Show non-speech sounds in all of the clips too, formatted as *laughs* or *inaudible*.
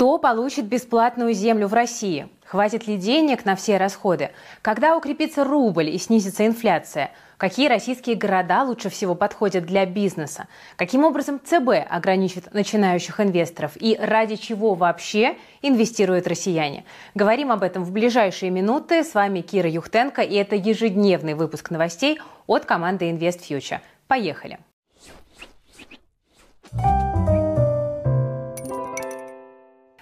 Кто получит бесплатную землю в России? Хватит ли денег на все расходы? Когда укрепится рубль и снизится инфляция? Какие российские города лучше всего подходят для бизнеса? Каким образом ЦБ ограничит начинающих инвесторов? И ради чего вообще инвестируют россияне? Говорим об этом в ближайшие минуты. С вами Кира Юхтенко, и это ежедневный выпуск новостей от команды Invest Future. Поехали!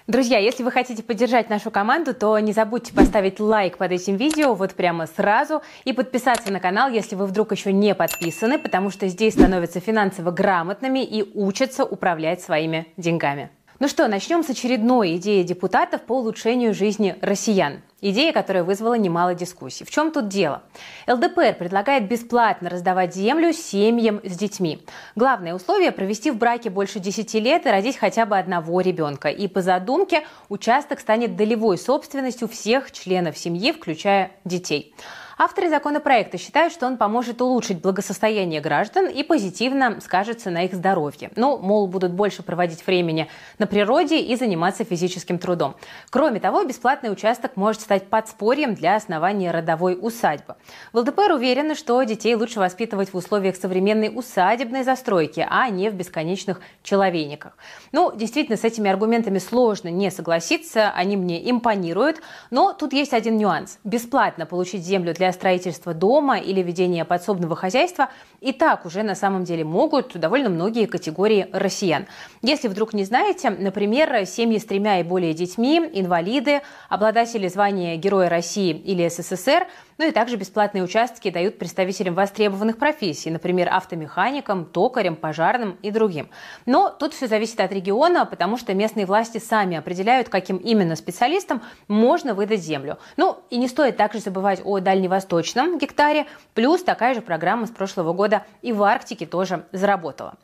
Друзья, если вы хотите поддержать нашу команду, то не забудьте поставить лайк под этим видео вот прямо сразу и подписаться на канал, если вы вдруг еще не подписаны, потому что здесь становятся финансово грамотными и учатся управлять своими деньгами. Ну что, начнем с очередной идеи депутатов по улучшению жизни россиян. Идея, которая вызвала немало дискуссий. В чем тут дело? ЛДПР предлагает бесплатно раздавать землю семьям с детьми. Главное условие – провести в браке больше 10 лет и родить хотя бы одного ребенка. И по задумке участок станет долевой собственностью всех членов семьи, включая детей. Авторы законопроекта считают, что он поможет улучшить благосостояние граждан и позитивно скажется на их здоровье. Ну, мол, будут больше проводить времени на природе и заниматься физическим трудом. Кроме того, бесплатный участок может стать подспорьем для основания родовой усадьбы. В ЛДПР уверены, что детей лучше воспитывать в условиях современной усадебной застройки, а не в бесконечных человейниках. Ну, действительно, с этими аргументами сложно не согласиться, они мне импонируют, но тут есть один нюанс. Бесплатно получить землю для строительства дома или ведения подсобного хозяйства и так уже на самом деле могут довольно многие категории россиян. Если вдруг не знаете, например, семьи с тремя и более детьми, инвалиды, обладатели звания Героя России или СССР – ну и также бесплатные участки дают представителям востребованных профессий, например, автомеханикам, токарям, пожарным и другим. Но тут все зависит от региона, потому что местные власти сами определяют, каким именно специалистам можно выдать землю. Ну и не стоит также забывать о дальневосточном гектаре, плюс такая же программа с прошлого года и в Арктике тоже заработала.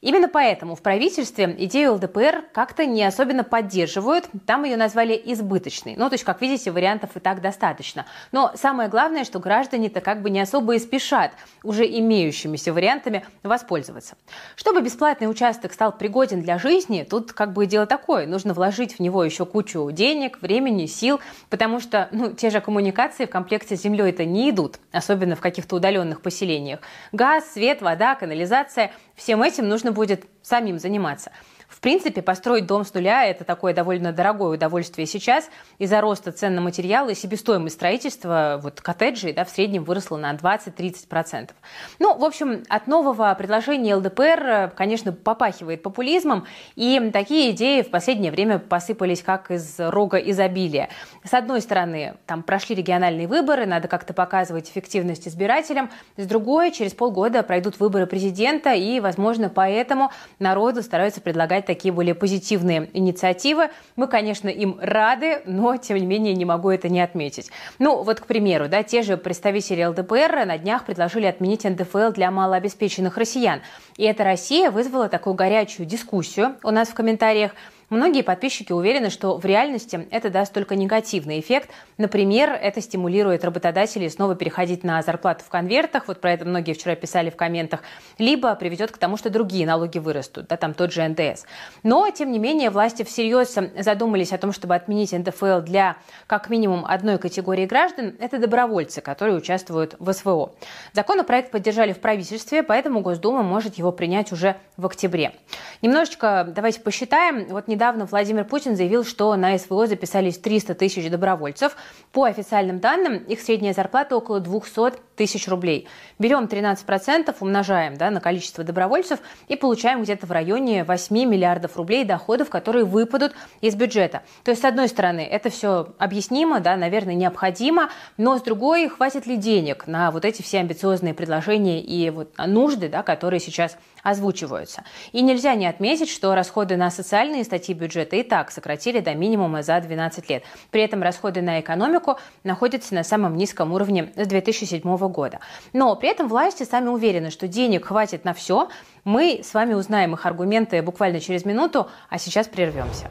Именно поэтому в правительстве идею ЛДПР как-то не особенно поддерживают. Там ее назвали избыточной. Ну, то есть, как видите, вариантов и так достаточно. Но самое главное, что граждане-то как бы не особо и спешат уже имеющимися вариантами воспользоваться. Чтобы бесплатный участок стал пригоден для жизни, тут как бы дело такое. Нужно вложить в него еще кучу денег, времени, сил, потому что ну, те же коммуникации в комплекте с землей это не идут, особенно в каких-то удаленных поселениях. Газ, свет, вода, канализация – всем этим нужно будет самим заниматься. В принципе, построить дом с нуля – это такое довольно дорогое удовольствие сейчас. Из-за роста цен на материалы себестоимость строительства вот, коттеджей да, в среднем выросла на 20-30%. Ну, в общем, от нового предложения ЛДПР, конечно, попахивает популизмом, и такие идеи в последнее время посыпались как из рога изобилия. С одной стороны, там прошли региональные выборы, надо как-то показывать эффективность избирателям. С другой, через полгода пройдут выборы президента, и, возможно, поэтому народу стараются предлагать такие более позитивные инициативы. Мы, конечно, им рады, но, тем не менее, не могу это не отметить. Ну, вот, к примеру, да, те же представители ЛДПР на днях предложили отменить НДФЛ для малообеспеченных россиян. И эта Россия вызвала такую горячую дискуссию у нас в комментариях – Многие подписчики уверены, что в реальности это даст только негативный эффект. Например, это стимулирует работодателей снова переходить на зарплату в конвертах, вот про это многие вчера писали в комментах, либо приведет к тому, что другие налоги вырастут, да, там тот же НДС. Но, тем не менее, власти всерьез задумались о том, чтобы отменить НДФЛ для как минимум одной категории граждан. Это добровольцы, которые участвуют в СВО. Законопроект поддержали в правительстве, поэтому Госдума может его принять уже в октябре. Немножечко давайте посчитаем. Вот не недавно Владимир Путин заявил, что на СВО записались 300 тысяч добровольцев. По официальным данным, их средняя зарплата около 200 тысяч рублей. Берем 13%, умножаем да, на количество добровольцев и получаем где-то в районе 8 миллиардов рублей доходов, которые выпадут из бюджета. То есть, с одной стороны, это все объяснимо, да, наверное, необходимо, но с другой, хватит ли денег на вот эти все амбициозные предложения и вот нужды, да, которые сейчас озвучиваются. И нельзя не отметить, что расходы на социальные статьи бюджета и так сократили до минимума за 12 лет. При этом расходы на экономику находятся на самом низком уровне с 2007 года. Но при этом власти сами уверены, что денег хватит на все. Мы с вами узнаем их аргументы буквально через минуту, а сейчас прервемся.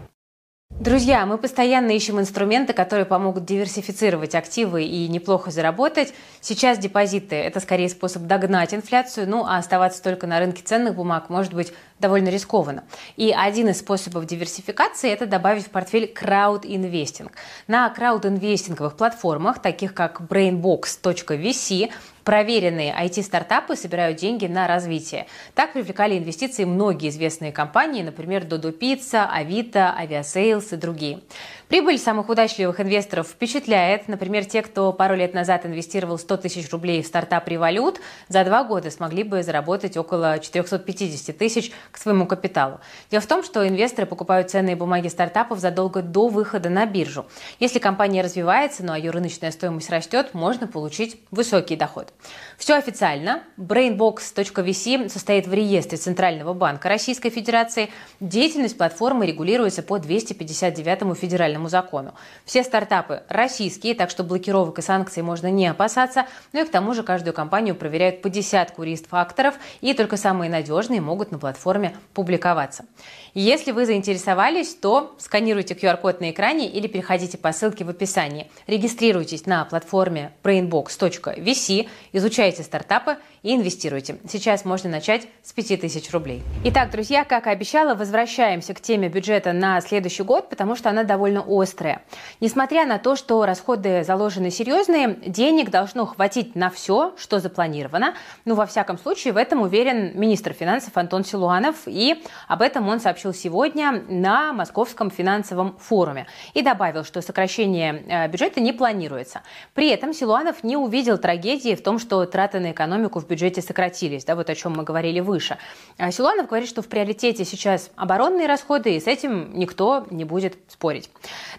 Друзья, мы постоянно ищем инструменты, которые помогут диверсифицировать активы и неплохо заработать. Сейчас депозиты – это скорее способ догнать инфляцию, ну а оставаться только на рынке ценных бумаг может быть довольно рискованно. И один из способов диверсификации – это добавить в портфель крауд-инвестинг. На крауд-инвестинговых платформах, таких как brainbox.vc, Проверенные IT-стартапы собирают деньги на развитие. Так привлекали инвестиции многие известные компании, например, Dodo Pizza, Avito, Aviasales и другие. Прибыль самых удачливых инвесторов впечатляет. Например, те, кто пару лет назад инвестировал 100 тысяч рублей в стартап «Револют», за два года смогли бы заработать около 450 тысяч к своему капиталу. Дело в том, что инвесторы покупают ценные бумаги стартапов задолго до выхода на биржу. Если компания развивается, ну а ее рыночная стоимость растет, можно получить высокий доход. Все официально. Brainbox.vc состоит в реестре Центрального банка Российской Федерации. Деятельность платформы регулируется по 259 федеральному закону. Все стартапы российские, так что блокировок и санкций можно не опасаться. Ну и к тому же каждую компанию проверяют по десятку рист-факторов, и только самые надежные могут на платформе публиковаться. Если вы заинтересовались, то сканируйте QR-код на экране или переходите по ссылке в описании. Регистрируйтесь на платформе brainbox.vc, изучайте стартапы и инвестируйте. Сейчас можно начать с 5000 рублей. Итак, друзья, как и обещала, возвращаемся к теме бюджета на следующий год, потому что она довольно острая. Несмотря на то, что расходы заложены серьезные, денег должно хватить на все, что запланировано. Ну, во всяком случае, в этом уверен министр финансов Антон Силуанов, и об этом он сообщил сегодня на Московском финансовом форуме и добавил, что сокращение э, бюджета не планируется. При этом Силуанов не увидел трагедии в том, что траты на экономику в бюджете сократились, да, вот о чем мы говорили выше. А Силуанов говорит, что в приоритете сейчас оборонные расходы, и с этим никто не будет спорить.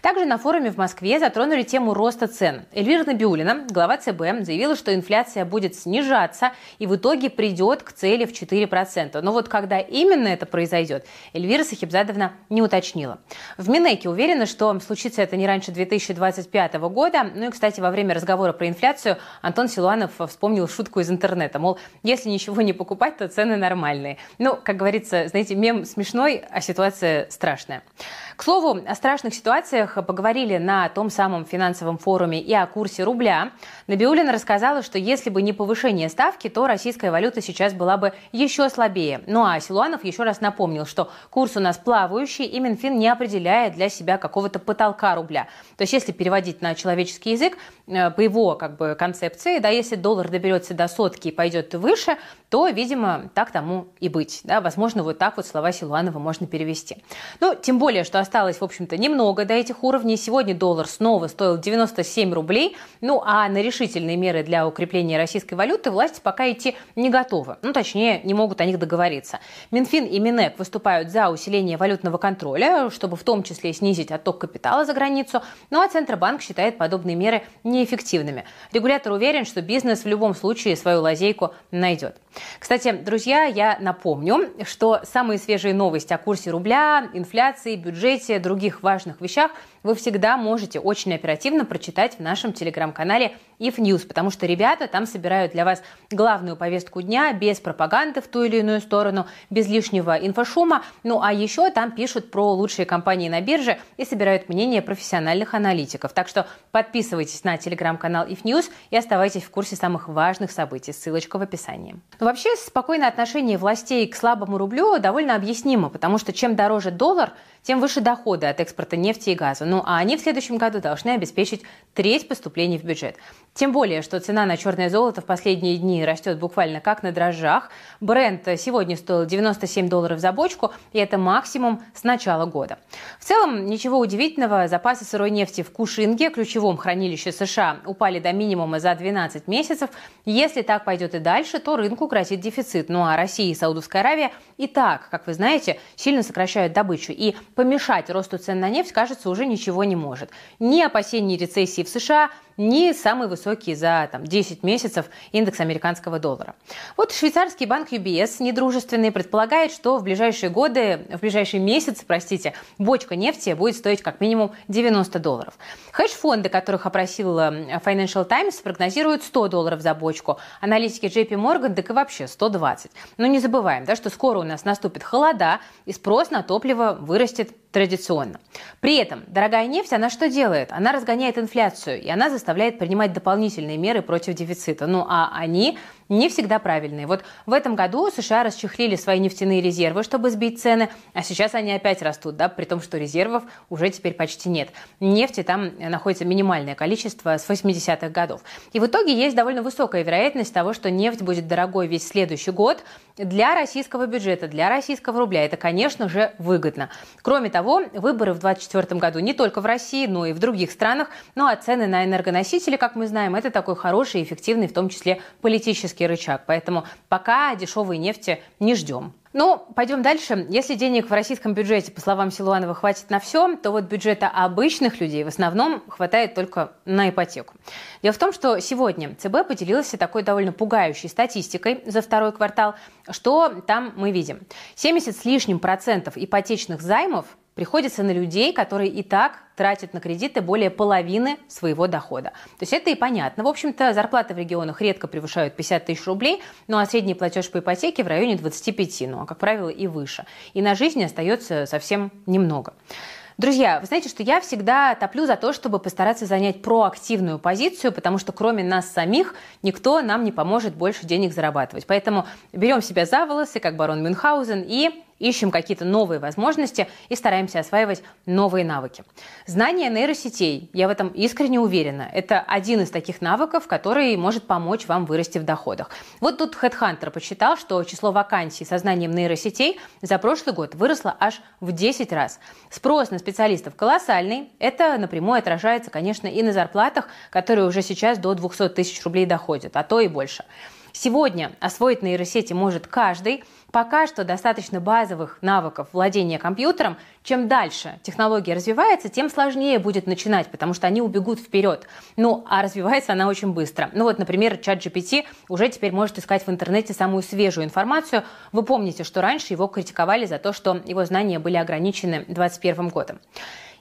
Также на форуме в Москве затронули тему роста цен. Эльвира Набиулина, глава ЦБ, заявила, что инфляция будет снижаться и в итоге придет к цели в 4%. Но вот когда именно это произойдет, Эльвира Сахибзадовна не уточнила. В Минеке уверены, что случится это не раньше 2025 года. Ну и, кстати, во время разговора про инфляцию Антон Силуанов вспомнил шутку из интернета. Мол, если ничего не покупать, то цены нормальные. Ну, как говорится, знаете, мем смешной, а ситуация страшная. К слову, о страшных ситуациях поговорили на том самом финансовом форуме и о курсе рубля. Набиулина рассказала, что если бы не повышение ставки, то российская валюта сейчас была бы еще слабее. Ну а Силуанов еще раз напомнил, что курс у нас плавающий, и Минфин не определяет для себя какого-то потолка рубля. То есть если переводить на человеческий язык, э, по его как бы, концепции, да, если доллар доберется до сотки и пойдет выше, то, видимо, так тому и быть. Да? Возможно, вот так вот слова Силуанова можно перевести. Ну, тем более, что осталось, в общем-то, немного до этих уровней. Сегодня доллар снова стоил 97 рублей. Ну, а на решительные меры для укрепления российской валюты власти пока идти не готовы. Ну, точнее, не могут о них договориться. Минфин и Минэк выступают за усиление валютного контроля, чтобы в том числе снизить отток капитала за границу. Ну, а Центробанк считает подобные меры неэффективными. Регулятор уверен, что бизнес в любом случае свою лазейку найдет. Кстати, друзья, я напомню, что самые свежие новости о курсе рубля, инфляции, бюджете, других важных вещах вы всегда можете очень оперативно прочитать в нашем телеграм-канале If News, потому что ребята там собирают для вас главную повестку дня без пропаганды в ту или иную сторону, без лишнего инфошума. Ну а еще там пишут про лучшие компании на бирже и собирают мнение профессиональных аналитиков. Так что подписывайтесь на телеграм-канал If News и оставайтесь в курсе самых важных событий. Ссылочка в описании. Вообще спокойное отношение властей к слабому рублю довольно объяснимо, потому что чем дороже доллар, тем выше доходы от экспорта нефти и газа. Ну а они в следующем году должны обеспечить треть поступлений в бюджет. Тем более, что цена на черное золото в последние дни растет буквально как на дрожжах. Бренд сегодня стоил 97 долларов за бочку, и это максимум с начала года. В целом, ничего удивительного, запасы сырой нефти в Кушинге, ключевом хранилище США, упали до минимума за 12 месяцев. Если так пойдет и дальше, то рынку грозит дефицит. Ну а Россия и Саудовская Аравия и так, как вы знаете, сильно сокращают добычу. И помешать росту цен на нефть, кажется, уже ничего не может. Ни опасений рецессии в США, ни самый высокий за там, 10 месяцев индекс американского доллара. Вот швейцарский банк UBS, недружественный, предполагает, что в ближайшие годы, в ближайшие месяцы, простите, бочка нефти будет стоить как минимум 90 долларов. Хедж-фонды, которых опросил э, Financial Times, прогнозируют 100 долларов за бочку. Аналитики JP Morgan, так и вообще 120. Но не забываем, да, что скоро у нас наступит холода, и спрос на топливо вырастет традиционно. При этом дорогая нефть, она что делает? Она разгоняет инфляцию, и она заставляет принимать дополнительные меры против дефицита. Ну а они не всегда правильные. Вот в этом году США расчехлили свои нефтяные резервы, чтобы сбить цены, а сейчас они опять растут, да, при том, что резервов уже теперь почти нет. Нефти там находится минимальное количество с 80-х годов. И в итоге есть довольно высокая вероятность того, что нефть будет дорогой весь следующий год для российского бюджета, для российского рубля. Это, конечно же, выгодно. Кроме того, выборы в 2024 году не только в России, но и в других странах. Ну а цены на энергоносители, как мы знаем, это такой хороший, эффективный, в том числе политический экономический рычаг. Поэтому пока дешевой нефти не ждем. Ну, пойдем дальше. Если денег в российском бюджете, по словам Силуанова, хватит на все, то вот бюджета обычных людей в основном хватает только на ипотеку. Дело в том, что сегодня ЦБ поделилась такой довольно пугающей статистикой за второй квартал. Что там мы видим? 70 с лишним процентов ипотечных займов приходится на людей, которые и так тратят на кредиты более половины своего дохода. То есть это и понятно. В общем-то, зарплаты в регионах редко превышают 50 тысяч рублей, ну а средний платеж по ипотеке в районе 25, ну а, как правило, и выше. И на жизнь остается совсем немного. Друзья, вы знаете, что я всегда топлю за то, чтобы постараться занять проактивную позицию, потому что кроме нас самих никто нам не поможет больше денег зарабатывать. Поэтому берем себя за волосы, как барон Мюнхгаузен, и ищем какие-то новые возможности и стараемся осваивать новые навыки. Знание нейросетей, я в этом искренне уверена, это один из таких навыков, который может помочь вам вырасти в доходах. Вот тут HeadHunter посчитал, что число вакансий со знанием нейросетей за прошлый год выросло аж в 10 раз. Спрос на специалистов колоссальный. Это напрямую отражается, конечно, и на зарплатах, которые уже сейчас до 200 тысяч рублей доходят, а то и больше. Сегодня освоить нейросети может каждый. Пока что достаточно базовых навыков владения компьютером. Чем дальше технология развивается, тем сложнее будет начинать, потому что они убегут вперед. Ну, а развивается она очень быстро. Ну вот, например, чат GPT уже теперь может искать в интернете самую свежую информацию. Вы помните, что раньше его критиковали за то, что его знания были ограничены 2021 годом.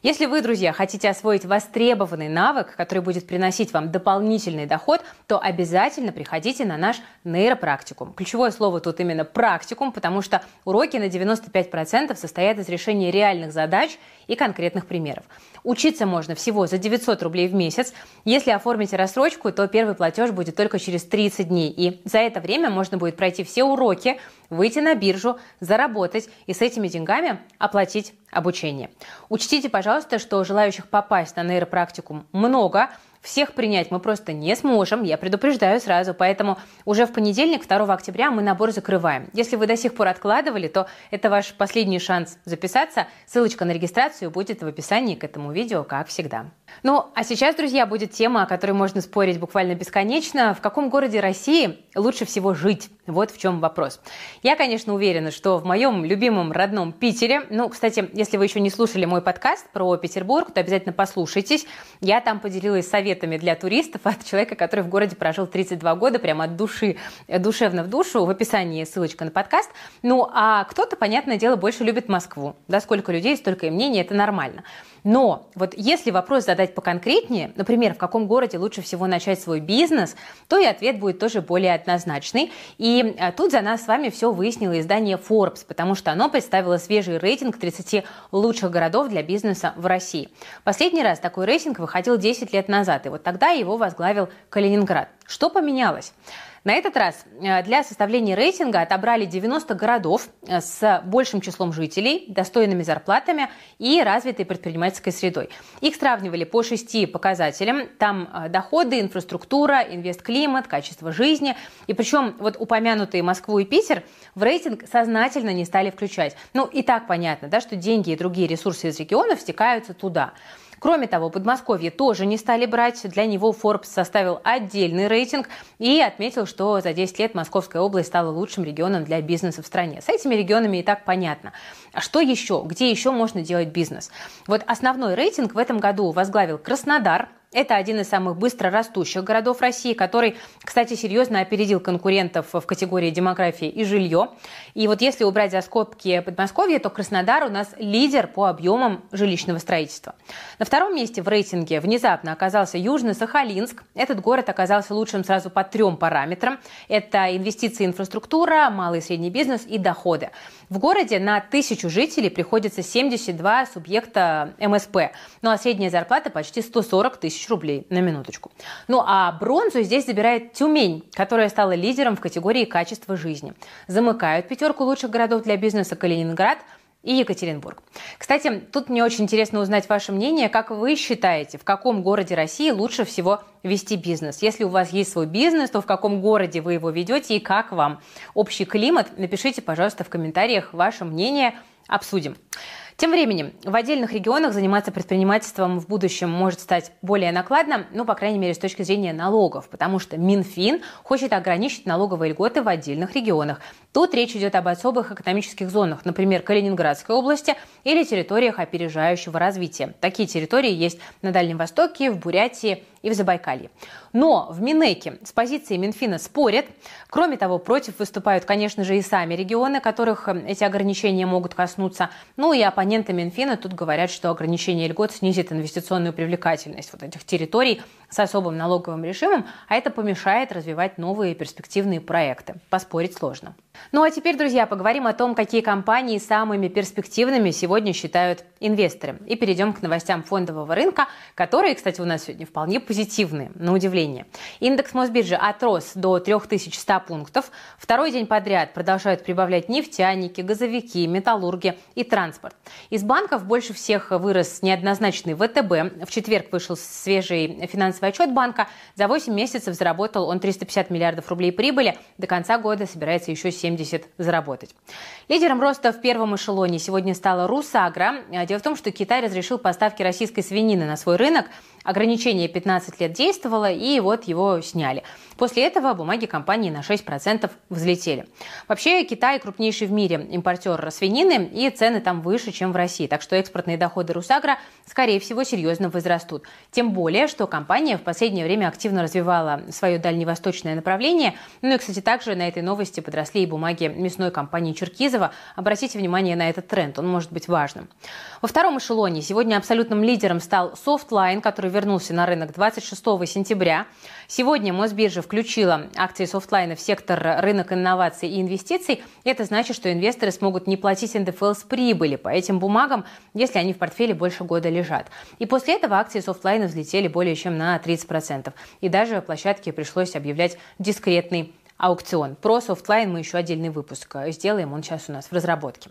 Если вы, друзья, хотите освоить востребованный навык, который будет приносить вам дополнительный доход, то обязательно приходите на наш нейропрактикум. Ключевое слово тут именно практикум, потому что уроки на 95% состоят из решения реальных задач и конкретных примеров. Учиться можно всего за 900 рублей в месяц. Если оформите рассрочку, то первый платеж будет только через 30 дней. И за это время можно будет пройти все уроки, выйти на биржу, заработать и с этими деньгами оплатить обучение. Учтите, пожалуйста, что желающих попасть на нейропрактикум много – всех принять мы просто не сможем, я предупреждаю сразу, поэтому уже в понедельник, 2 октября, мы набор закрываем. Если вы до сих пор откладывали, то это ваш последний шанс записаться. Ссылочка на регистрацию будет в описании к этому видео, как всегда. Ну, а сейчас, друзья, будет тема, о которой можно спорить буквально бесконечно. В каком городе России лучше всего жить? Вот в чем вопрос. Я, конечно, уверена, что в моем любимом родном Питере, ну, кстати, если вы еще не слушали мой подкаст про Петербург, то обязательно послушайтесь. Я там поделилась советами для туристов от человека, который в городе прожил 32 года, прямо от души, душевно в душу. В описании ссылочка на подкаст. Ну, а кто-то, понятное дело, больше любит Москву. Да, сколько людей, столько и мнений, это нормально. Но вот если вопрос задать поконкретнее, например, в каком городе лучше всего начать свой бизнес, то и ответ будет тоже более однозначный. И а, тут за нас с вами все выяснило издание Forbes, потому что оно представило свежий рейтинг 30 лучших городов для бизнеса в России. Последний раз такой рейтинг выходил 10 лет назад, и вот тогда его возглавил Калининград. Что поменялось? На этот раз э, для составления рейтинга отобрали 90 городов э, с большим числом жителей, достойными зарплатами и развитой предпринимательской средой. Их сравнивали по шести показателям. Там э, доходы, инфраструктура, инвестклимат, качество жизни. И причем вот упомянутые Москву и Питер в рейтинг сознательно не стали включать. Ну и так понятно, да, что деньги и другие ресурсы из регионов стекаются туда. Кроме того, Подмосковье тоже не стали брать. Для него Forbes составил отдельный рейтинг и отметил, что за 10 лет Московская область стала лучшим регионом для бизнеса в стране. С этими регионами и так понятно. А что еще? Где еще можно делать бизнес? Вот основной рейтинг в этом году возглавил Краснодар, Это один из самых быстро растущих городов России, который, кстати, серьезно опередил конкурентов в категории демографии и жилье. И вот если убрать за скобки Подмосковье, то Краснодар у нас лидер по объемам жилищного строительства. На втором месте в рейтинге внезапно оказался Южно-Сахалинск. Этот город оказался лучшим сразу по трем параметрам. Это инвестиции, инфраструктура, малый и средний бизнес и доходы. В городе на тысячу жителей приходится 72 субъекта МСП. Ну а средняя зарплата почти 140 тысяч рублей на минуточку. Ну а бронзу здесь забирает Тюмень, которая стала лидером в категории качества жизни. Замыкают пятерку лучших городов для бизнеса Калининград – и Екатеринбург. Кстати, тут мне очень интересно узнать ваше мнение. Как вы считаете, в каком городе России лучше всего вести бизнес? Если у вас есть свой бизнес, то в каком городе вы его ведете и как вам? Общий климат? Напишите, пожалуйста, в комментариях ваше мнение. Обсудим. Тем временем, в отдельных регионах заниматься предпринимательством в будущем может стать более накладно, ну, по крайней мере, с точки зрения налогов, потому что Минфин хочет ограничить налоговые льготы в отдельных регионах. Тут речь идет об особых экономических зонах, например, Калининградской области или территориях опережающего развития. Такие территории есть на Дальнем Востоке, в Бурятии и в Забайкалье. Но в Минэке с позиции Минфина спорят. Кроме того, против выступают, конечно же, и сами регионы, которых э, эти ограничения могут коснуться. Ну и оппоненты Минфина тут говорят, что ограничение льгот снизит инвестиционную привлекательность вот этих территорий с особым налоговым режимом, а это помешает развивать новые перспективные проекты. Поспорить сложно. Ну а теперь, друзья, поговорим о том, какие компании самыми перспективными сегодня считают инвесторы. И перейдем к новостям фондового рынка, которые, кстати, у нас сегодня вполне позитивные, на удивление. Индекс Мосбиржи отрос до 3100 пунктов. Второй день подряд продолжают прибавлять нефтяники, газовики, металлурги и транспорт. Из банков больше всех вырос неоднозначный ВТБ. В четверг вышел свежий финансовый отчет банка. За 8 месяцев заработал он 350 миллиардов рублей прибыли. До конца года собирается еще 7 70 заработать. Лидером роста в первом эшелоне сегодня стала Русагра. Дело в том, что Китай разрешил поставки российской свинины на свой рынок. Ограничение 15 лет действовало, и вот его сняли. После этого бумаги компании на 6% взлетели. Вообще, Китай крупнейший в мире импортер свинины, и цены там выше, чем в России. Так что экспортные доходы Русагра, скорее всего, серьезно возрастут. Тем более, что компания в последнее время активно развивала свое дальневосточное направление. Ну и, кстати, также на этой новости подросли и бумаги мясной компании Черкизова. Обратите внимание на этот тренд, он может быть важным. Во втором эшелоне сегодня абсолютным лидером стал Softline, который вернулся на рынок 26 сентября. Сегодня Мосбиржа включила акции софтлайна в сектор рынок инноваций и инвестиций. Это значит, что инвесторы смогут не платить НДФЛ с прибыли по этим бумагам, если они в портфеле больше года лежат. И после этого акции софтлайна взлетели более чем на 30%. И даже площадке пришлось объявлять дискретный аукцион. Про софтлайн мы еще отдельный выпуск сделаем, он сейчас у нас в разработке.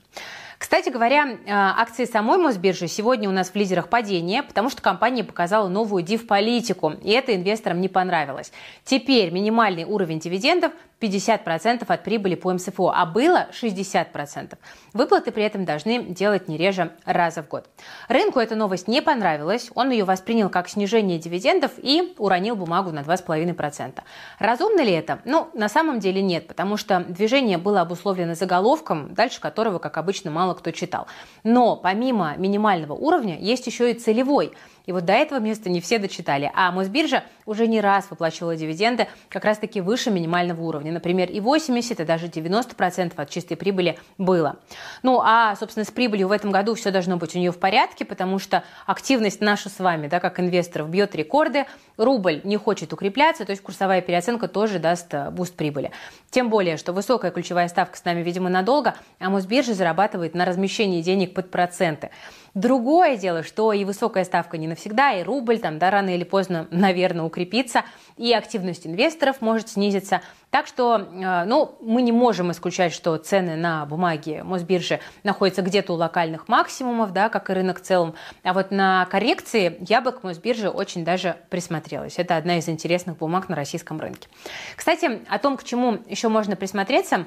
Кстати говоря, э, акции самой Мосбиржи сегодня у нас в лидерах падения, потому что компания показала новую див-политику, и это инвесторам не понравилось. Теперь минимальный уровень дивидендов 50% от прибыли по МСФО, а было 60%. Выплаты при этом должны делать не реже раза в год. Рынку эта новость не понравилась, он ее воспринял как снижение дивидендов и уронил бумагу на 2,5%. Разумно ли это? Ну, на самом деле нет, потому что движение было обусловлено заголовком, дальше которого, как обычно, мало кто читал. Но помимо минимального уровня есть еще и целевой – и вот до этого места не все дочитали. А Мосбиржа уже не раз выплачивала дивиденды как раз-таки выше минимального уровня. Например, и 80, и даже 90% от чистой прибыли было. Ну, а, собственно, с прибылью в этом году все должно быть у нее в порядке, потому что активность наша с вами, да, как инвесторов, бьет рекорды, рубль не хочет укрепляться, то есть курсовая переоценка тоже даст э, буст прибыли. Тем более, что высокая ключевая ставка с нами, видимо, надолго, а Мосбиржа зарабатывает на размещении денег под проценты. Другое дело, что и высокая ставка не навсегда, и рубль там, да, рано или поздно, наверное, укрепится, и активность инвесторов может снизиться. Так что, э, ну, мы не можем исключать, что цены на бумаги Мосбиржи находятся где-то у локальных максимумов, да, как и рынок в целом. А вот на коррекции я бы к Мосбирже очень даже присмотрелась. Это одна из интересных бумаг на российском рынке. Кстати, о том, к чему еще можно присмотреться,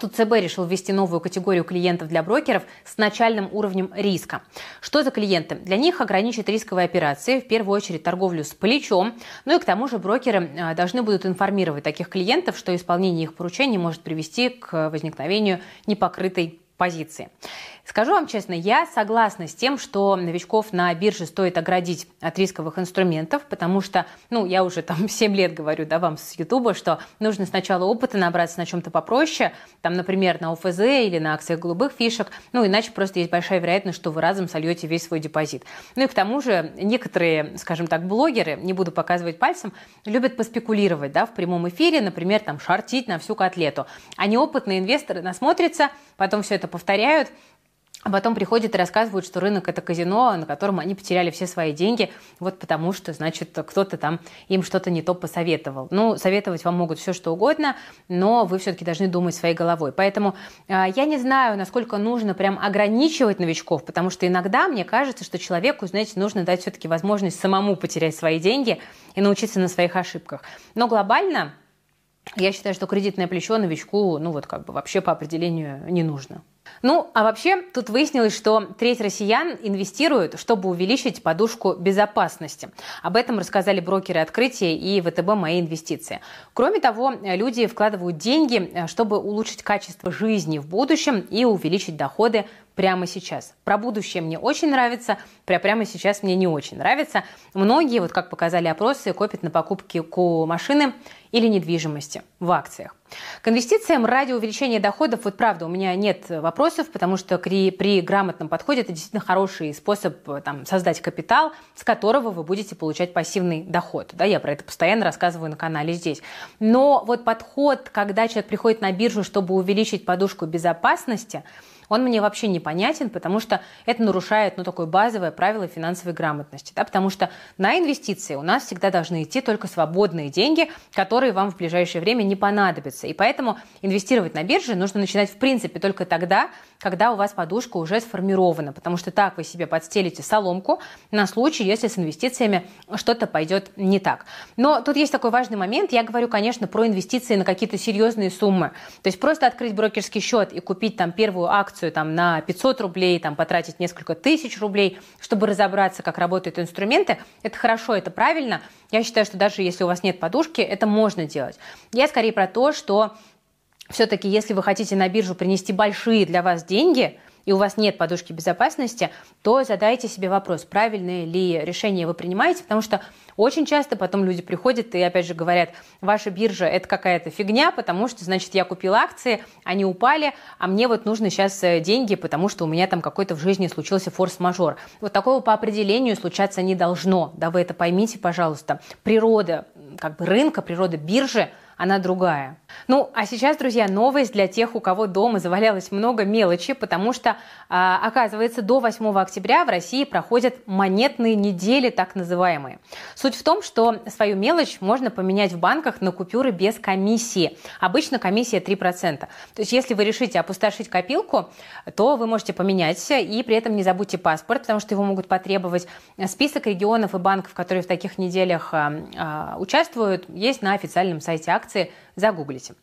Тут ЦБ решил ввести новую категорию клиентов для брокеров с начальным уровнем риска. Что за клиенты? Для них ограничить рисковые операции, в первую очередь торговлю с плечом. Ну и к тому же брокеры а, должны будут информировать таких клиентов, что исполнение их поручений может привести к возникновению непокрытой позиции. Скажу вам честно, я согласна с тем, что новичков на бирже стоит оградить от рисковых инструментов, потому что, ну, я уже там *laughs* 7 лет говорю, да, вам с Ютуба, что нужно сначала опыта набраться на чем-то попроще, там, например, на ОФЗ или на акциях голубых фишек, ну, иначе просто есть большая вероятность, что вы разом сольете весь свой депозит. Ну и к тому же некоторые, скажем так, блогеры, не буду показывать пальцем, любят поспекулировать, да, в прямом эфире, например, там, шортить на всю котлету. А неопытные инвесторы насмотрятся, потом все это повторяют, а потом приходят и рассказывают, что рынок это казино, на котором они потеряли все свои деньги, вот потому что, значит, кто-то там им что-то не то посоветовал. Ну, советовать вам могут все что угодно, но вы все-таки должны думать своей головой. Поэтому э, я не знаю, насколько нужно прям ограничивать новичков, потому что иногда мне кажется, что человеку, знаете, нужно дать все-таки возможность самому потерять свои деньги и научиться на своих ошибках. Но глобально я считаю, что кредитное плечо новичку, ну вот как бы вообще по определению не нужно. Ну, а вообще, тут выяснилось, что треть россиян инвестируют, чтобы увеличить подушку безопасности. Об этом рассказали брокеры открытия и ВТБ «Мои инвестиции». Кроме того, люди вкладывают деньги, чтобы улучшить качество жизни в будущем и увеличить доходы прямо сейчас. Про будущее мне очень нравится, про прямо сейчас мне не очень нравится. Многие, вот как показали опросы, копят на покупки ку машины или недвижимости в акциях. К инвестициям ради увеличения доходов, вот правда, у меня нет вопросов, потому что при, при грамотном подходе это действительно хороший способ там, создать капитал, с которого вы будете получать пассивный доход. Да, я про это постоянно рассказываю на канале здесь. Но вот подход, когда человек приходит на биржу, чтобы увеличить подушку безопасности – он мне вообще непонятен, потому что это нарушает, ну, такое базовое правило финансовой грамотности, да, потому что на инвестиции у нас всегда должны идти только свободные деньги, которые вам в ближайшее время не понадобятся, и поэтому инвестировать на бирже нужно начинать, в принципе, только тогда, когда у вас подушка уже сформирована, потому что так вы себе подстелите соломку на случай, если с инвестициями что-то пойдет не так. Но тут есть такой важный момент, я говорю, конечно, про инвестиции на какие-то серьезные суммы, то есть просто открыть брокерский счет и купить там первую акцию акцию там, на 500 рублей, там, потратить несколько тысяч рублей, чтобы разобраться, как работают инструменты, это хорошо, это правильно. Я считаю, что даже если у вас нет подушки, это можно делать. Я скорее про то, что все-таки, если вы хотите на биржу принести большие для вас деньги – и у вас нет подушки безопасности, то задайте себе вопрос, правильное ли решение вы принимаете, потому что очень часто потом люди приходят и опять же говорят, ваша биржа это какая-то фигня, потому что, значит, я купил акции, они упали, а мне вот нужны сейчас э, деньги, потому что у меня там какой-то в жизни случился форс-мажор. Вот такого по определению случаться не должно, да вы это поймите, пожалуйста. Природа как бы рынка, природа биржи – она другая. Ну, а сейчас, друзья, новость для тех, у кого дома завалялось много мелочи, потому что, а, оказывается, до 8 октября в России проходят монетные недели, так называемые. Суть в том, что свою мелочь можно поменять в банках на купюры без комиссии. Обычно комиссия 3%. То есть, если вы решите опустошить копилку, то вы можете поменять и при этом не забудьте паспорт, потому что его могут потребовать. Список регионов и банков, которые в таких неделях а, а, участвуют, есть на официальном сайте акции загуглите.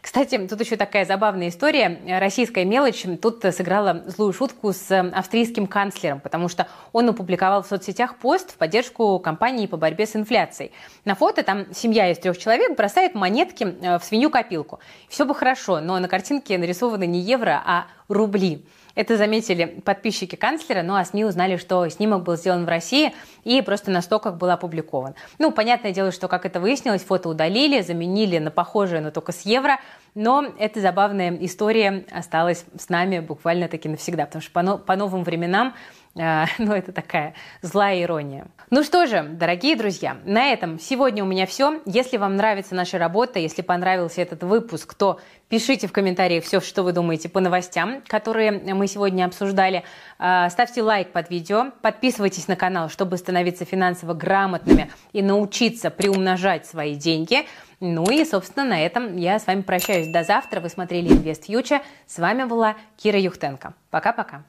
Кстати, тут еще такая забавная история. Российская мелочь тут сыграла злую шутку с австрийским канцлером, потому что он опубликовал в соцсетях пост в поддержку кампании по борьбе с инфляцией. На фото там семья из трех человек бросает монетки э, в свинью-копилку. Все бы хорошо, но на картинке нарисованы не евро, а рубли. Это заметили подписчики канцлера, ну а СМИ узнали, что снимок был сделан в России и просто на стоках был опубликован. Ну, понятное дело, что, как это выяснилось, фото удалили, заменили на похожее, но только с евро, но эта забавная история осталась с нами буквально-таки навсегда, потому что по, по новым временам а, *laughs* ну, это такая злая ирония. Ну что же, дорогие друзья, на этом сегодня у меня все. Если вам нравится наша работа, если понравился этот выпуск, то пишите в комментариях все, что вы думаете по новостям, которые мы сегодня обсуждали. А, ставьте лайк под видео, подписывайтесь на канал, чтобы становиться финансово грамотными и научиться приумножать свои деньги. Ну и, собственно, на этом я с вами прощаюсь до завтра. Вы смотрели Invest Future. С вами была Кира Юхтенко. Пока-пока.